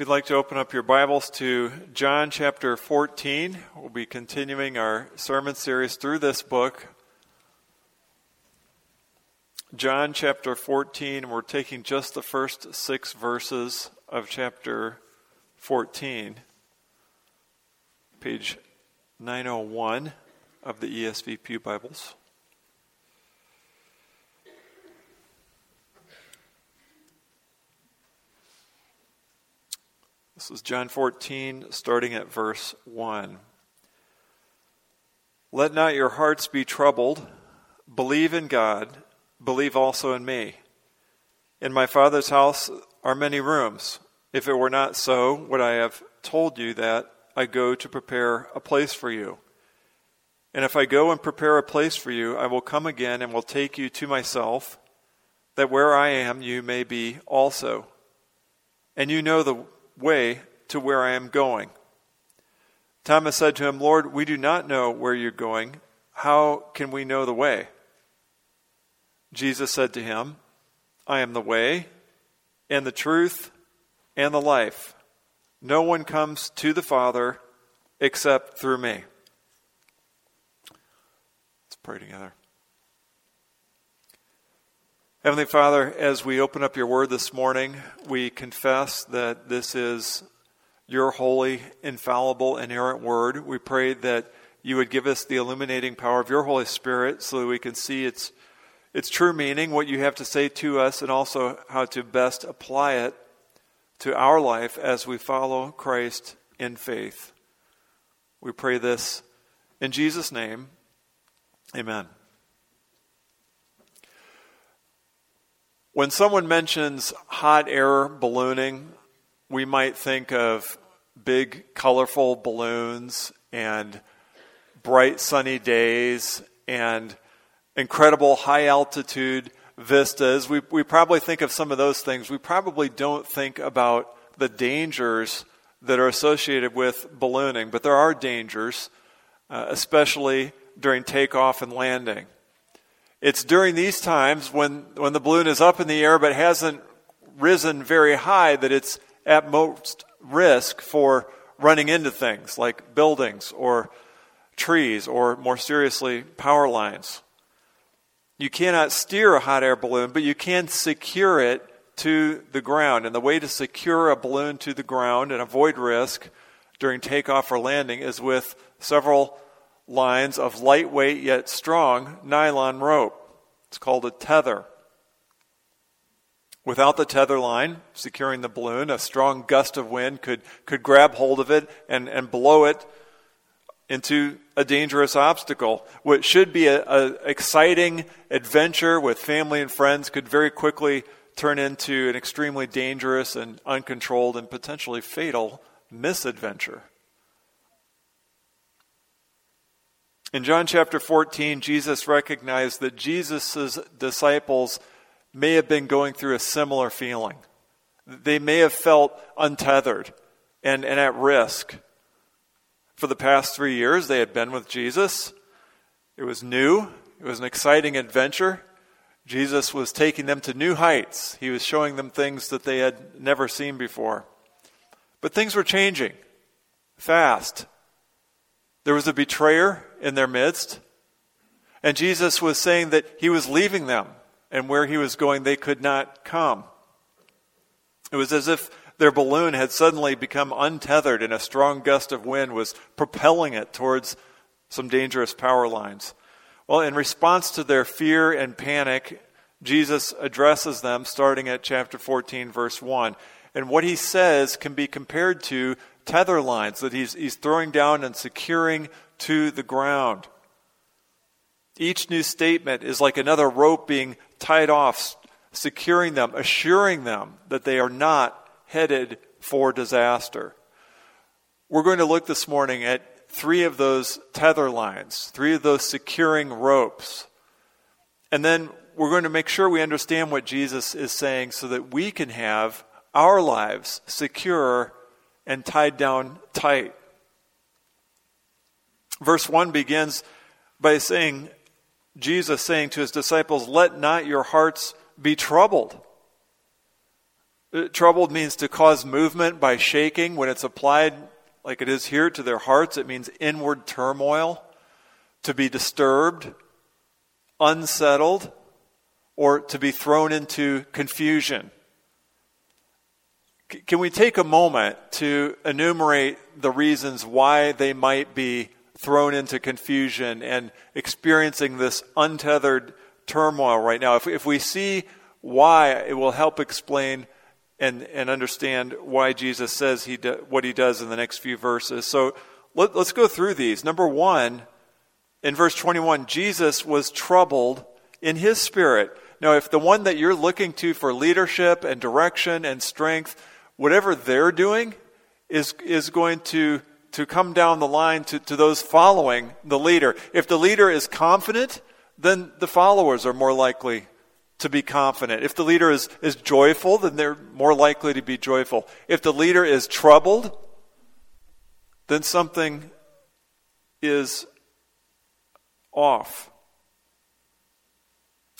You'd like to open up your Bibles to John chapter 14, we'll be continuing our sermon series through this book. John chapter 14, we're taking just the first six verses of chapter 14, page 901 of the ESV Pew Bibles. This is John 14, starting at verse 1. Let not your hearts be troubled. Believe in God. Believe also in me. In my Father's house are many rooms. If it were not so, would I have told you that I go to prepare a place for you? And if I go and prepare a place for you, I will come again and will take you to myself, that where I am you may be also. And you know the way to where I am going. Thomas said to him, Lord, we do not know where you're going. How can we know the way? Jesus said to him, I am the way and the truth and the life. No one comes to the Father except through me. Let's pray together. Heavenly Father, as we open up your word this morning, we confess that this is your holy, infallible, inerrant word. We pray that you would give us the illuminating power of your Holy Spirit so that we can see its, its true meaning, what you have to say to us, and also how to best apply it to our life as we follow Christ in faith. We pray this in Jesus' name. Amen. When someone mentions hot air ballooning, we might think of big, colorful balloons and bright, sunny days and incredible high altitude vistas. We, we probably think of some of those things. We probably don't think about the dangers that are associated with ballooning, but there are dangers, uh, especially during takeoff and landing. It's during these times when, when the balloon is up in the air but hasn't risen very high that it's at most risk for running into things like buildings or trees or, more seriously, power lines. You cannot steer a hot air balloon, but you can secure it to the ground. And the way to secure a balloon to the ground and avoid risk during takeoff or landing is with several lines of lightweight yet strong nylon rope. It's called a tether. Without the tether line securing the balloon, a strong gust of wind could, could grab hold of it and, and blow it into a dangerous obstacle. What should be an exciting adventure with family and friends could very quickly turn into an extremely dangerous and uncontrolled and potentially fatal misadventure. In John chapter 14, Jesus recognized that Jesus' disciples may have been going through a similar feeling. They may have felt untethered and, and at risk. For the past three years, they had been with Jesus. It was new, it was an exciting adventure. Jesus was taking them to new heights, He was showing them things that they had never seen before. But things were changing fast. There was a betrayer in their midst. And Jesus was saying that he was leaving them, and where he was going, they could not come. It was as if their balloon had suddenly become untethered, and a strong gust of wind was propelling it towards some dangerous power lines. Well, in response to their fear and panic, Jesus addresses them starting at chapter 14, verse 1. And what he says can be compared to tether lines that he's, he's throwing down and securing to the ground. Each new statement is like another rope being tied off, securing them, assuring them that they are not headed for disaster. We're going to look this morning at three of those tether lines, three of those securing ropes. And then we're going to make sure we understand what Jesus is saying so that we can have our lives secure and tied down tight. Verse 1 begins by saying, Jesus saying to his disciples, Let not your hearts be troubled. Uh, troubled means to cause movement by shaking. When it's applied, like it is here, to their hearts, it means inward turmoil, to be disturbed, unsettled, or to be thrown into confusion. Can we take a moment to enumerate the reasons why they might be thrown into confusion and experiencing this untethered turmoil right now? If, if we see why, it will help explain and, and understand why Jesus says he do, what he does in the next few verses. So let, let's go through these. Number one, in verse 21, Jesus was troubled in his spirit. Now, if the one that you're looking to for leadership and direction and strength, whatever they're doing is, is going to, to come down the line to, to those following the leader. If the leader is confident, then the followers are more likely to be confident. If the leader is, is joyful, then they're more likely to be joyful. If the leader is troubled, then something is off.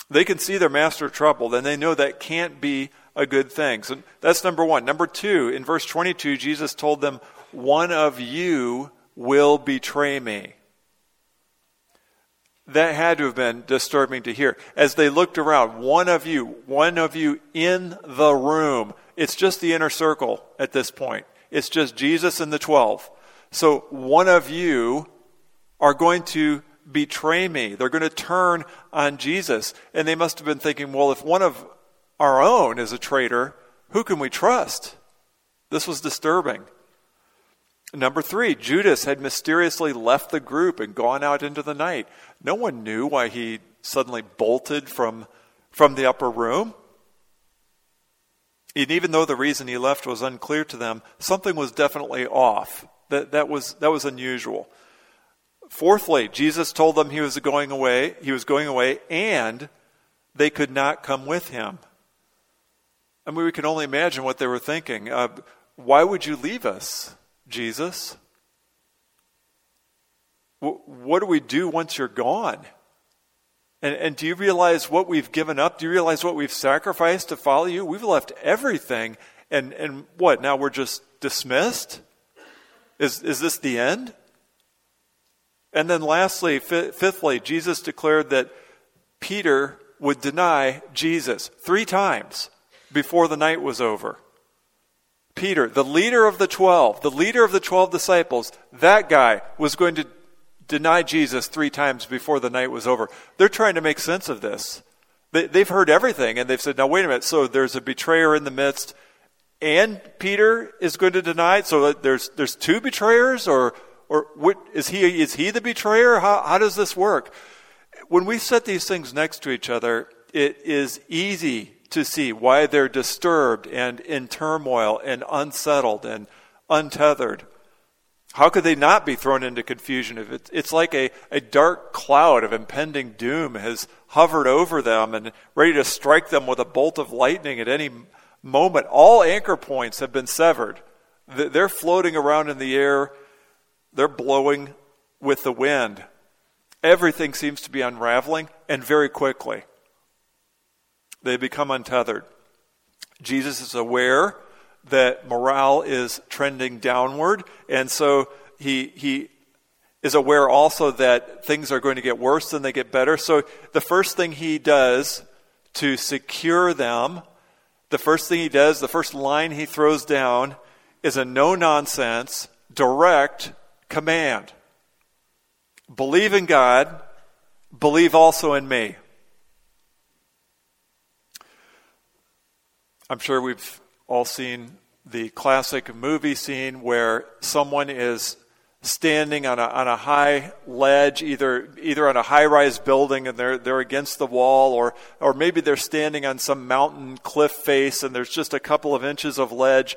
They can see their master troubled, and they know that can't be a good thing. So that's number one. Number two, in verse 22, Jesus told them, One of you will betray me that had to have been disturbing to hear. As they looked around, one of you, one of you in the room. It's just the inner circle at this point. It's just Jesus and the 12. So one of you are going to betray me. They're going to turn on Jesus. And they must have been thinking, well, if one of our own is a traitor, who can we trust? This was disturbing. Number three, Judas had mysteriously left the group and gone out into the night. No one knew why he suddenly bolted from, from the upper room. And even though the reason he left was unclear to them, something was definitely off. That, that, was, that was unusual. Fourthly, Jesus told them he was going away, he was going away, and they could not come with him. I mean, we can only imagine what they were thinking. Uh, why would you leave us? Jesus? What do we do once you're gone? And, and do you realize what we've given up? Do you realize what we've sacrificed to follow you? We've left everything. And, and what? Now we're just dismissed? Is, is this the end? And then lastly, fifthly, Jesus declared that Peter would deny Jesus three times before the night was over. Peter, the leader of the 12, the leader of the 12 disciples, that guy was going to deny Jesus three times before the night was over. They're trying to make sense of this. They, have heard everything, and they've said, now, wait a minute. So there's a betrayer in the midst, and Peter is going to deny it? So there's, there's two betrayers? Or, or what, is, he, is he the betrayer? How, how does this work? When we set these things next to each other, it is easy to see why they're disturbed and in turmoil and unsettled and untethered. How could they not be thrown into confusion if it's, like a, a dark cloud of impending doom has hovered over them and ready to strike them with a bolt of lightning at any moment? All anchor points have been severed. They're floating around in the air, they're blowing with the wind. Everything seems to be unraveling and very quickly. They become untethered. Jesus is aware that morale is trending downward, and so he, he is aware also that things are going to get worse than they get better. So the first thing he does to secure them, the first thing he does, the first line he throws down is a no nonsense, direct command. Believe in God, believe also in me. I'm sure we've all seen the classic movie scene where someone is standing on a, on a high ledge, either, either on a high rise building and they're, they're against the wall, or, or maybe they're standing on some mountain cliff face and there's just a couple of inches of ledge.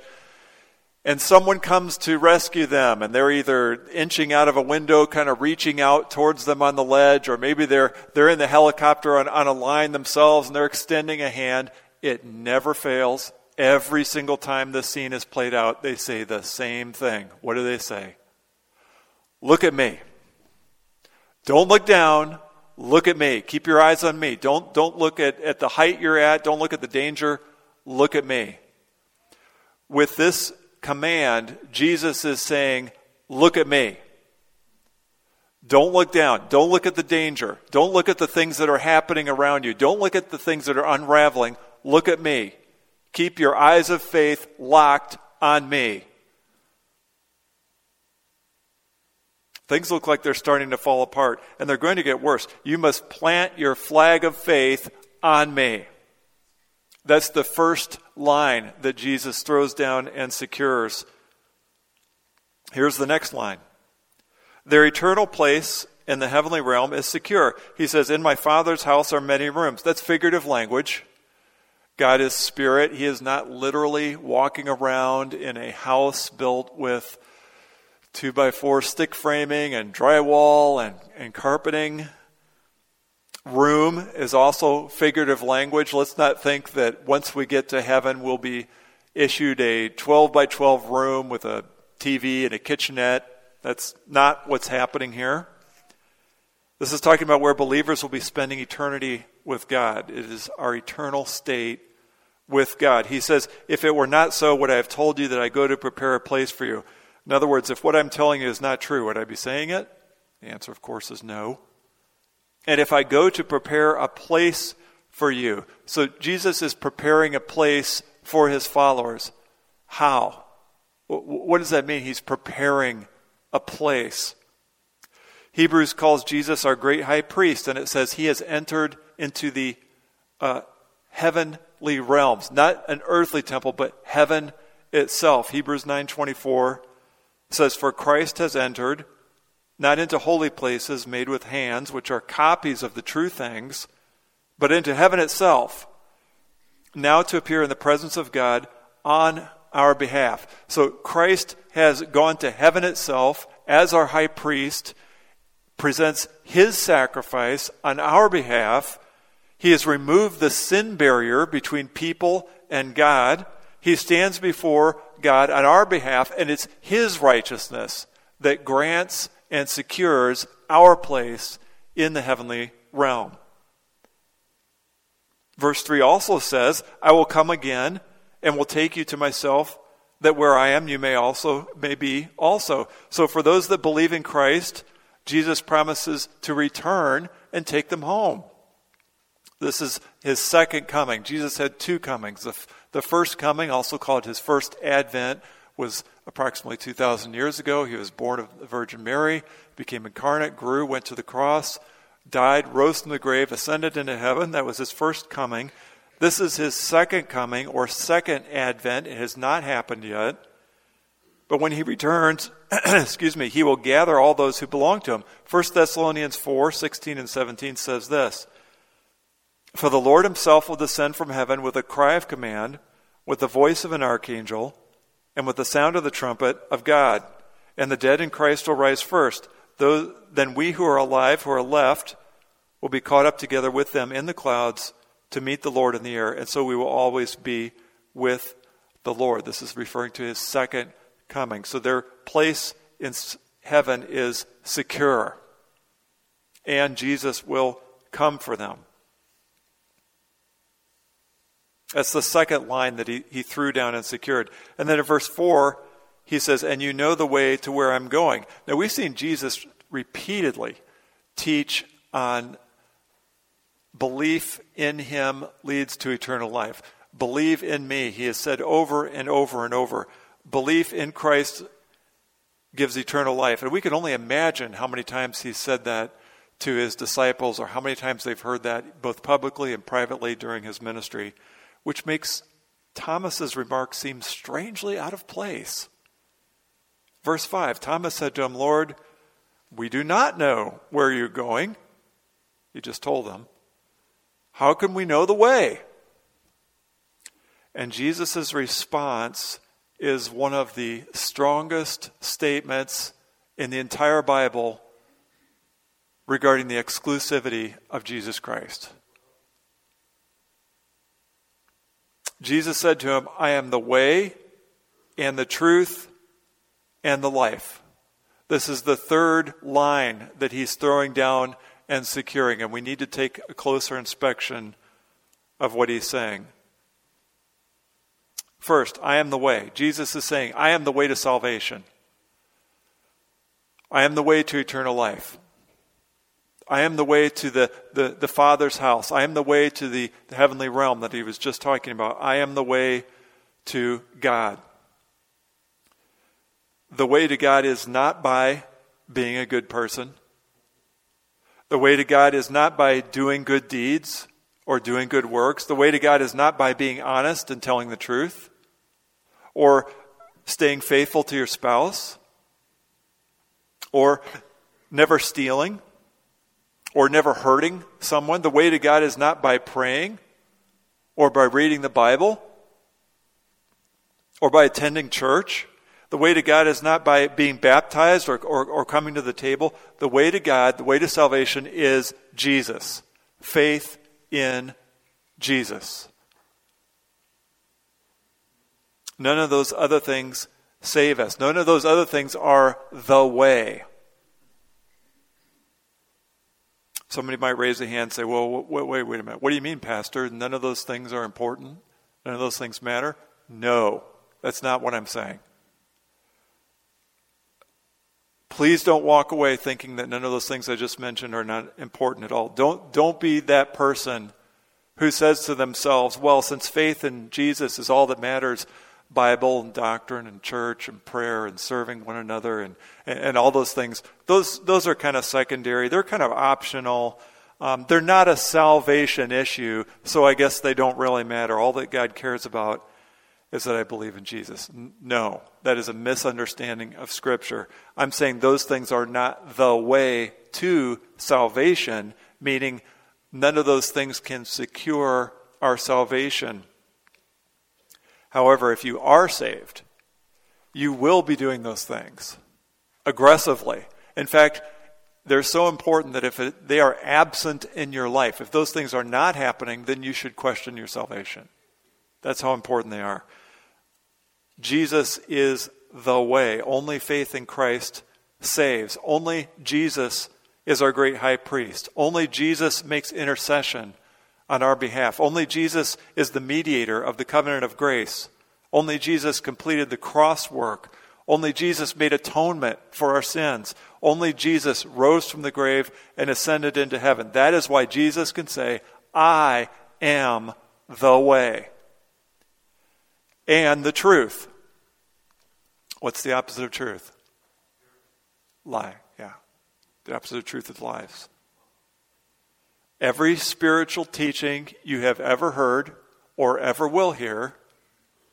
And someone comes to rescue them, and they're either inching out of a window, kind of reaching out towards them on the ledge, or maybe they're, they're in the helicopter on, on a line themselves and they're extending a hand, it never fails. Every single time this scene is played out, they say the same thing. What do they say? Look at me. Don't look down. Look at me. Keep your eyes on me. Don't, don't look at, at the height you're at. Don't look at the danger. Look at me. with this command, Jesus is saying, Look at me. Don't look down. Don't look at the danger. Don't look at the things that are happening around you. Don't look at the things that are unraveling. Look at me. Keep your eyes of faith locked on me. Things look like they're starting to fall apart, and they're going to get worse. You must plant your flag of faith on me. That's the first line that Jesus throws down and secures. Here's the next line Their eternal place in the heavenly realm is secure. He says, In my Father's house are many rooms. That's figurative language. God is spirit. He is not literally walking around in a house built with two by four stick framing and drywall and, and carpeting. Room is also figurative language. Let's not think that once we get to heaven, we'll be issued a 12 by 12 room with a TV and a kitchenette. That's not what's happening here. This is talking about where believers will be spending eternity with God. It is our eternal state with God. He says, If it were not so, would I have told you that I go to prepare a place for you? In other words, if what I'm telling you is not true, would I be saying it? The answer, of course, is no. And if I go to prepare a place for you. So Jesus is preparing a place for his followers. How? What does that mean? He's preparing a place. Hebrews calls Jesus our great high priest, and it says he has entered into the uh, heavenly realms, not an earthly temple, but heaven itself. Hebrews 9:24 says, "For Christ has entered not into holy places made with hands, which are copies of the true things, but into heaven itself, now to appear in the presence of God on our behalf. So Christ has gone to heaven itself as our high priest, presents his sacrifice on our behalf. He has removed the sin barrier between people and God. He stands before God on our behalf, and it's his righteousness that grants and secures our place in the heavenly realm. Verse 3 also says, I will come again and will take you to myself, that where I am you may also may be also. So for those that believe in Christ, Jesus promises to return and take them home. This is his second coming. Jesus had two comings. The, the first coming, also called his first advent, was approximately 2,000 years ago. He was born of the Virgin Mary, became incarnate, grew, went to the cross, died, rose from the grave, ascended into heaven. That was his first coming. This is his second coming or second advent. It has not happened yet. But when he returns, excuse me, he will gather all those who belong to him. 1 Thessalonians 4 16 and 17 says this For the Lord himself will descend from heaven with a cry of command, with the voice of an archangel and with the sound of the trumpet of God. And the dead in Christ will rise first. Then we who are alive, who are left, will be caught up together with them in the clouds to meet the Lord in the air. And so we will always be with the Lord. This is referring to his second coming. So their place in heaven is secure. And Jesus will come for them. That's the second line that he, he threw down and secured. And then in verse 4, he says, And you know the way to where I'm going. Now, we've seen Jesus repeatedly teach on belief in him leads to eternal life. Believe in me. He has said over and over and over. Belief in Christ gives eternal life. And we can only imagine how many times he said that to his disciples or how many times they've heard that both publicly and privately during his ministry which makes Thomas's remark seem strangely out of place. Verse 5 Thomas said to him, Lord, we do not know where you're going. He just told them. How can we know the way? And Jesus' response is one of the strongest statements in the entire Bible regarding the exclusivity of Jesus Christ. Jesus said to him, I am the way and the truth and the life. This is the third line that he's throwing down and securing, and we need to take a closer inspection of what he's saying. First, I am the way. Jesus is saying, I am the way to salvation. I am the way to eternal life. I am the way to the, the, the Father's house. I am the way to the, the heavenly realm that he was just talking about. I am the way to God. The way to God is not by being a good person. The way to God is not by doing good deeds or doing good works. The way to God is not by being honest and telling the truth or staying faithful to your spouse or never stealing or never hurting someone. The way to God is not by praying or by reading the Bible or by attending church. The way to God is not by being baptized or, or, or, coming to the table. The way to God, the way to salvation is Jesus. Faith in Jesus. None of those other things save us. None of those other things are the way. Somebody might raise a hand and say, Well, wait, wait, wait a minute. What do you mean, Pastor? None of those things are important? None of those things matter? No, that's not what I'm saying. Please don't walk away thinking that none of those things I just mentioned are not important at all. Don't, don't be that person who says to themselves, Well, since faith in Jesus is all that matters, Bible and doctrine and church and prayer and serving one another and, and, and all those things, those, those are kind of secondary. They're kind of optional. Um, they're not a salvation issue, so I guess they don't really matter. All that God cares about is that I believe in Jesus. No, that is a misunderstanding of Scripture. I'm saying those things are not the way to salvation, meaning none of those things can secure our salvation. However, if you are saved, you will be doing those things aggressively. In fact, they're so important that if it, they are absent in your life, if those things are not happening, then you should question your salvation. That's how important they are. Jesus is the way. Only faith in Christ saves. Only Jesus is our great high priest. Only Jesus makes intercession on our behalf. Only Jesus is the mediator of the covenant of grace. Only Jesus completed the cross work. Only Jesus made atonement for our sins. Only Jesus rose from the grave and ascended into heaven. That is why Jesus can say, I am the way and the truth. What's the opposite of truth? Lie, yeah. The opposite of truth is lies. Every spiritual teaching you have ever heard or ever will hear,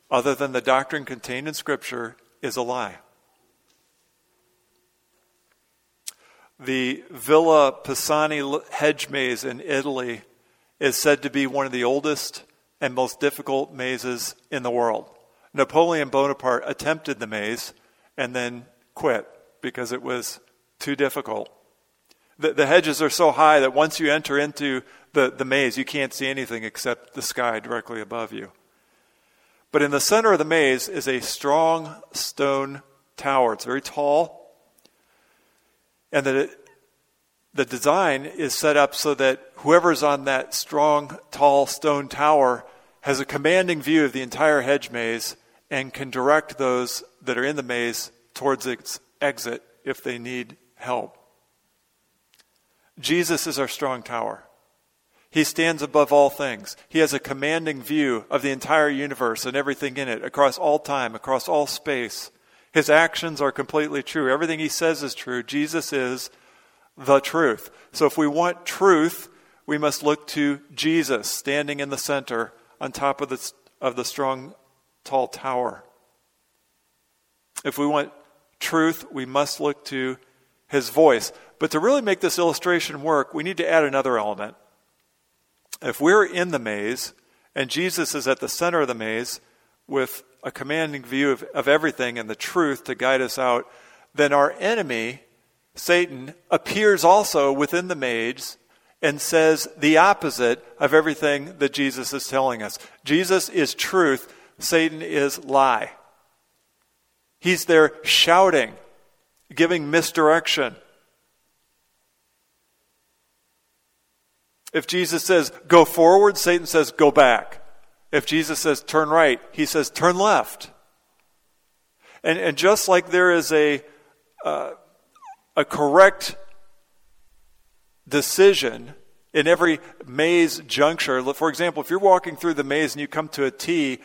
other than the doctrine contained in Scripture, is a lie. The Villa Pisani hedge maze in Italy is said to be one of the oldest and most difficult mazes in the world. Napoleon Bonaparte attempted the maze and then quit because it was too difficult. The, the hedges are so high that once you enter into the, the maze, you can't see anything except the sky directly above you. But in the center of the maze is a strong stone tower. It's very tall. And the, the design is set up so that whoever's on that strong, tall stone tower has a commanding view of the entire hedge maze and can direct those that are in the maze towards its exit if they need help. Jesus is our strong tower. He stands above all things. He has a commanding view of the entire universe and everything in it, across all time, across all space. His actions are completely true. Everything he says is true. Jesus is the truth. So if we want truth, we must look to Jesus standing in the center on top of the, of the strong, tall tower. If we want truth, we must look to his voice. But to really make this illustration work, we need to add another element. If we're in the maze and Jesus is at the center of the maze with a commanding view of, of everything and the truth to guide us out, then our enemy, Satan, appears also within the maze and says the opposite of everything that Jesus is telling us. Jesus is truth, Satan is lie. He's there shouting, giving misdirection. If Jesus says, go forward, Satan says, go back. If Jesus says turn right, he says turn left. And, and just like there is a, uh, a correct decision in every maze juncture, for example, if you're walking through the maze and you come to a T,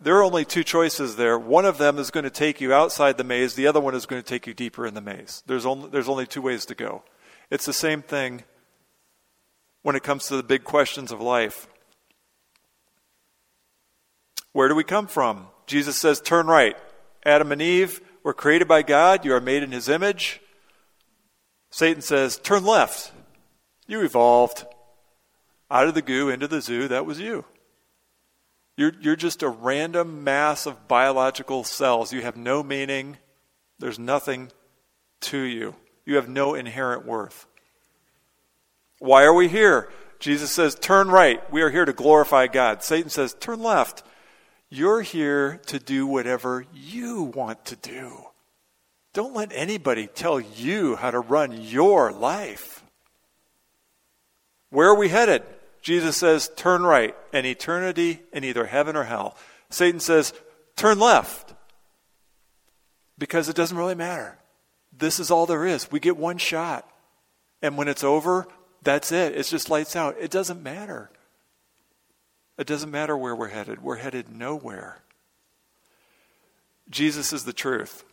there are only two choices there. One of them is going to take you outside the maze, the other one is going to take you deeper in the maze. There's only, there's only two ways to go. It's the same thing when it comes to the big questions of life. Where do we come from? Jesus says, Turn right. Adam and Eve were created by God. You are made in his image. Satan says, Turn left. You evolved. Out of the goo into the zoo, that was you. You're, you're just a random mass of biological cells. You have no meaning. There's nothing to you. You have no inherent worth. Why are we here? Jesus says, Turn right. We are here to glorify God. Satan says, Turn left. You're here to do whatever you want to do. Don't let anybody tell you how to run your life. Where are we headed? Jesus says, turn right, an eternity in either heaven or hell. Satan says, turn left, because it doesn't really matter. This is all there is. We get one shot. And when it's over, that's it. It's just lights out. It doesn't matter. It doesn't matter where we're headed, we're headed nowhere. Jesus is the truth.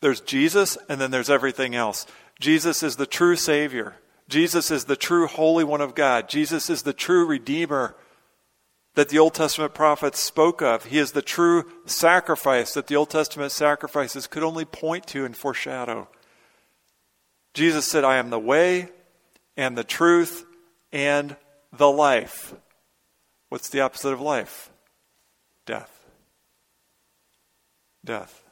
There's Jesus, and then there's everything else. Jesus is the true Savior. Jesus is the true Holy One of God. Jesus is the true Redeemer that the Old Testament prophets spoke of. He is the true sacrifice that the Old Testament sacrifices could only point to and foreshadow. Jesus said, I am the way and the truth and the life. What's the opposite of life? Death. Death.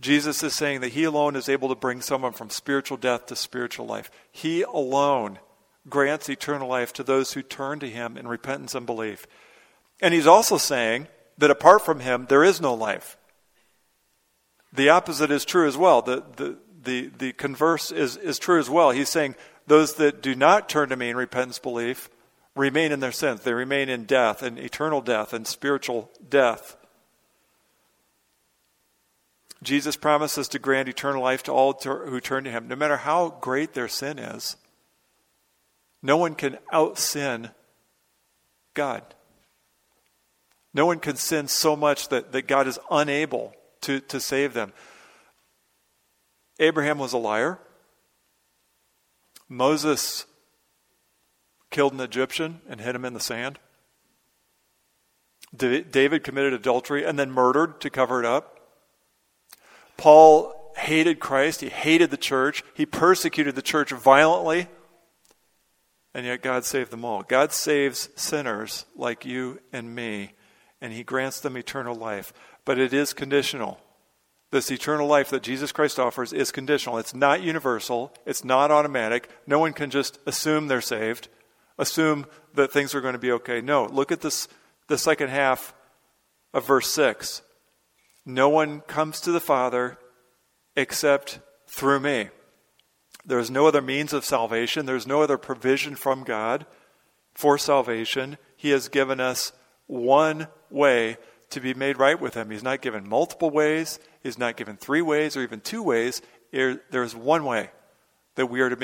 Jesus is saying that He alone is able to bring someone from spiritual death to spiritual life. He alone grants eternal life to those who turn to Him in repentance and belief. And He's also saying that apart from Him, there is no life. The opposite is true as well. The, the, the, the converse is, is true as well. He's saying those that do not turn to me in repentance belief remain in their sins. They remain in death, and eternal death, and spiritual death. Jesus promises to grant eternal life to all who turn to him, no matter how great their sin is. No one can out sin God. No one can sin so much that, that God is unable to, to save them. Abraham was a liar. Moses killed an Egyptian and hid him in the sand. David committed adultery and then murdered to cover it up. Paul hated Christ. He hated the church. He persecuted the church violently. And yet God saved them all. God saves sinners like you and me, and He grants them eternal life. But it is conditional. This eternal life that Jesus Christ offers is conditional. It's not universal, it's not automatic. No one can just assume they're saved assume that things are going to be okay. No, look at this the second half of verse 6. No one comes to the Father except through me. There is no other means of salvation. There's no other provision from God for salvation. He has given us one way to be made right with Him. He's not given multiple ways, He's not given three ways or even two ways. There's one way that we are to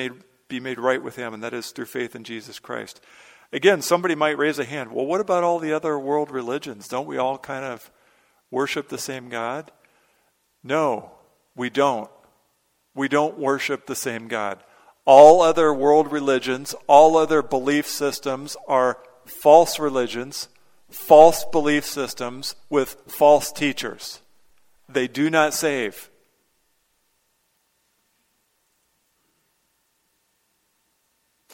be made right with Him, and that is through faith in Jesus Christ. Again, somebody might raise a hand. Well, what about all the other world religions? Don't we all kind of worship the same God? No, we don't. We don't worship the same God. All other world religions, all other belief systems are false religions, false belief systems with false teachers. They do not save.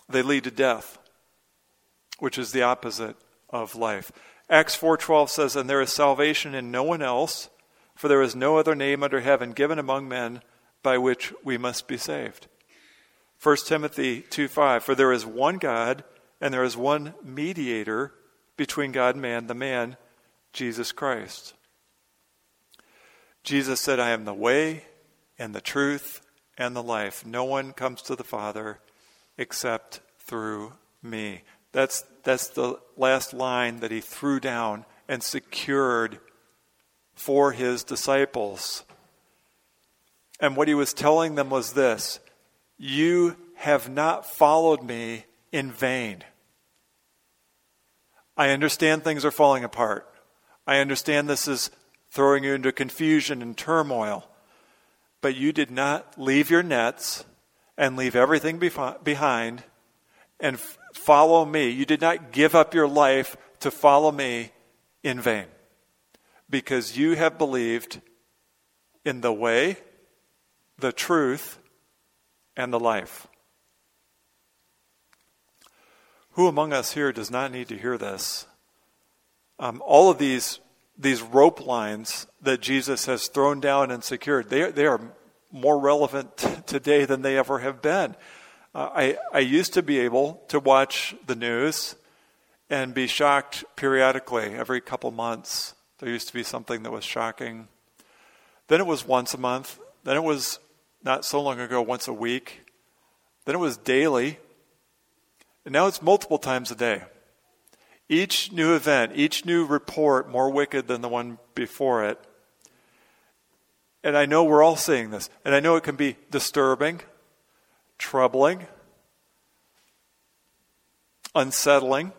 they lead to death, which is the opposite of life. Acts 4:12 says, "And there is salvation in no one else, for there is no other name under heaven given among men by which we must be saved." 1 Timothy 2:5, "For there is one God, and there is one mediator between God and man, the man Jesus Christ." Jesus said, "I am the way and the truth and the life. No one comes to the Father except through me. That's that's the last line that he threw down and secured for his disciples. And what he was telling them was this You have not followed me in vain. I understand things are falling apart. I understand this is throwing you into confusion and turmoil. But you did not leave your nets and leave everything behind and follow me. You did not give up your life to follow me in vain because you have believed in the way, the truth, and the life. Who among us here does not need to hear this? Um, all of these, these rope lines that Jesus has thrown down and secured, they, they are more relevant t- today than they ever have been. Uh, I, I used to be able to watch the news and be shocked periodically every couple months. There used to be something that was shocking. Then it was once a month. Then it was not so long ago, once a week. Then it was daily. And now it's multiple times a day. Each new event, each new report more wicked than the one before it. And I know we're all seeing this. And I know it can be disturbing, troubling, unsettling.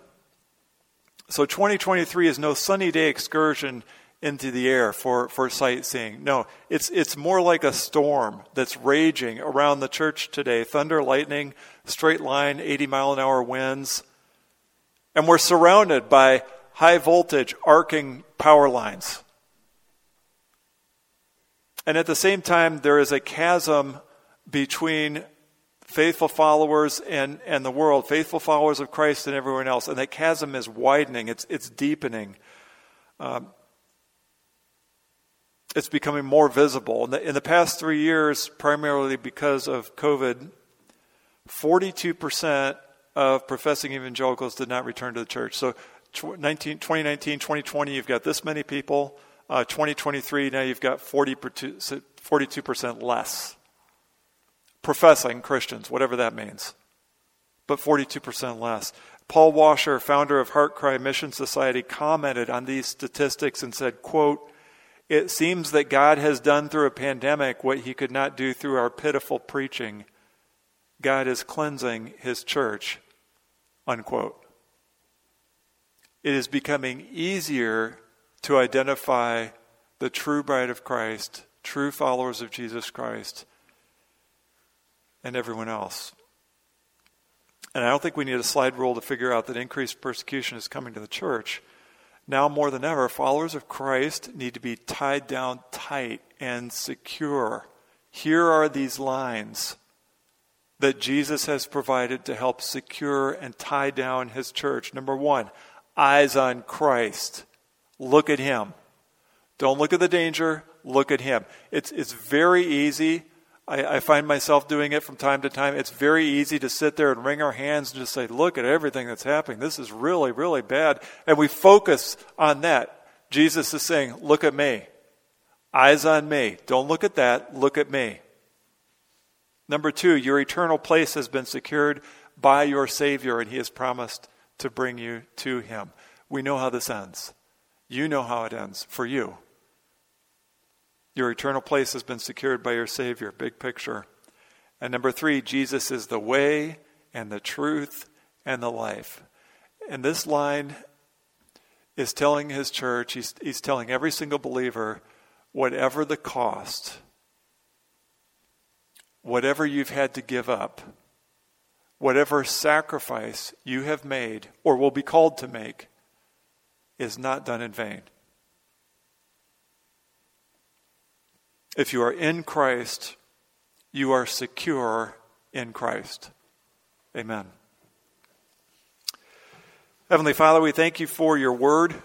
So 2023 is no sunny day excursion into the air for, for sightseeing. No, it's, it's more like a storm that's raging around the church today. Thunder, lightning, straight line, 80 mile an hour winds. And we're surrounded by high voltage arcing power lines. And at the same time, there is a chasm between faithful followers and, and the world, faithful followers of Christ and everyone else. And that chasm is widening, it's, it's deepening. Um, it's becoming more visible. In the, in the past three years, primarily because of COVID, 42% of professing evangelicals did not return to the church. So 2019, 2020, you've got this many people. Uh, 2023, now you've got 40, 42% less professing Christians, whatever that means, but 42% less. Paul Washer, founder of Heart Cry Mission Society, commented on these statistics and said, quote, it seems that God has done through a pandemic what he could not do through our pitiful preaching. God is cleansing his church. Unquote. It is becoming easier to identify the true bride of Christ, true followers of Jesus Christ, and everyone else. And I don't think we need a slide rule to figure out that increased persecution is coming to the church. Now more than ever, followers of Christ need to be tied down tight and secure. Here are these lines that Jesus has provided to help secure and tie down his church. Number one, eyes on Christ. Look at him. Don't look at the danger, look at him. It's, it's very easy I, I, find myself doing it from time to time. It's very easy to sit there and wring our hands and just say, look at everything that's happening. This is really, really bad. And we focus on that. Jesus is saying, look at me. Eyes on me. Don't look at that. Look at me. Number two, your eternal place has been secured by your Savior, and He has promised to bring you to Him. We know how this ends. You know how it ends for you. Your eternal place has been secured by your Savior. Big picture. And number three, Jesus is the way and the truth and the life. And this line is telling his church, he's, he's telling every single believer, whatever the cost, whatever you've had to give up, whatever sacrifice you have made or will be called to make, is not done in vain. If you are in Christ, you are secure in Christ. Amen. Heavenly Father, we thank you for your word.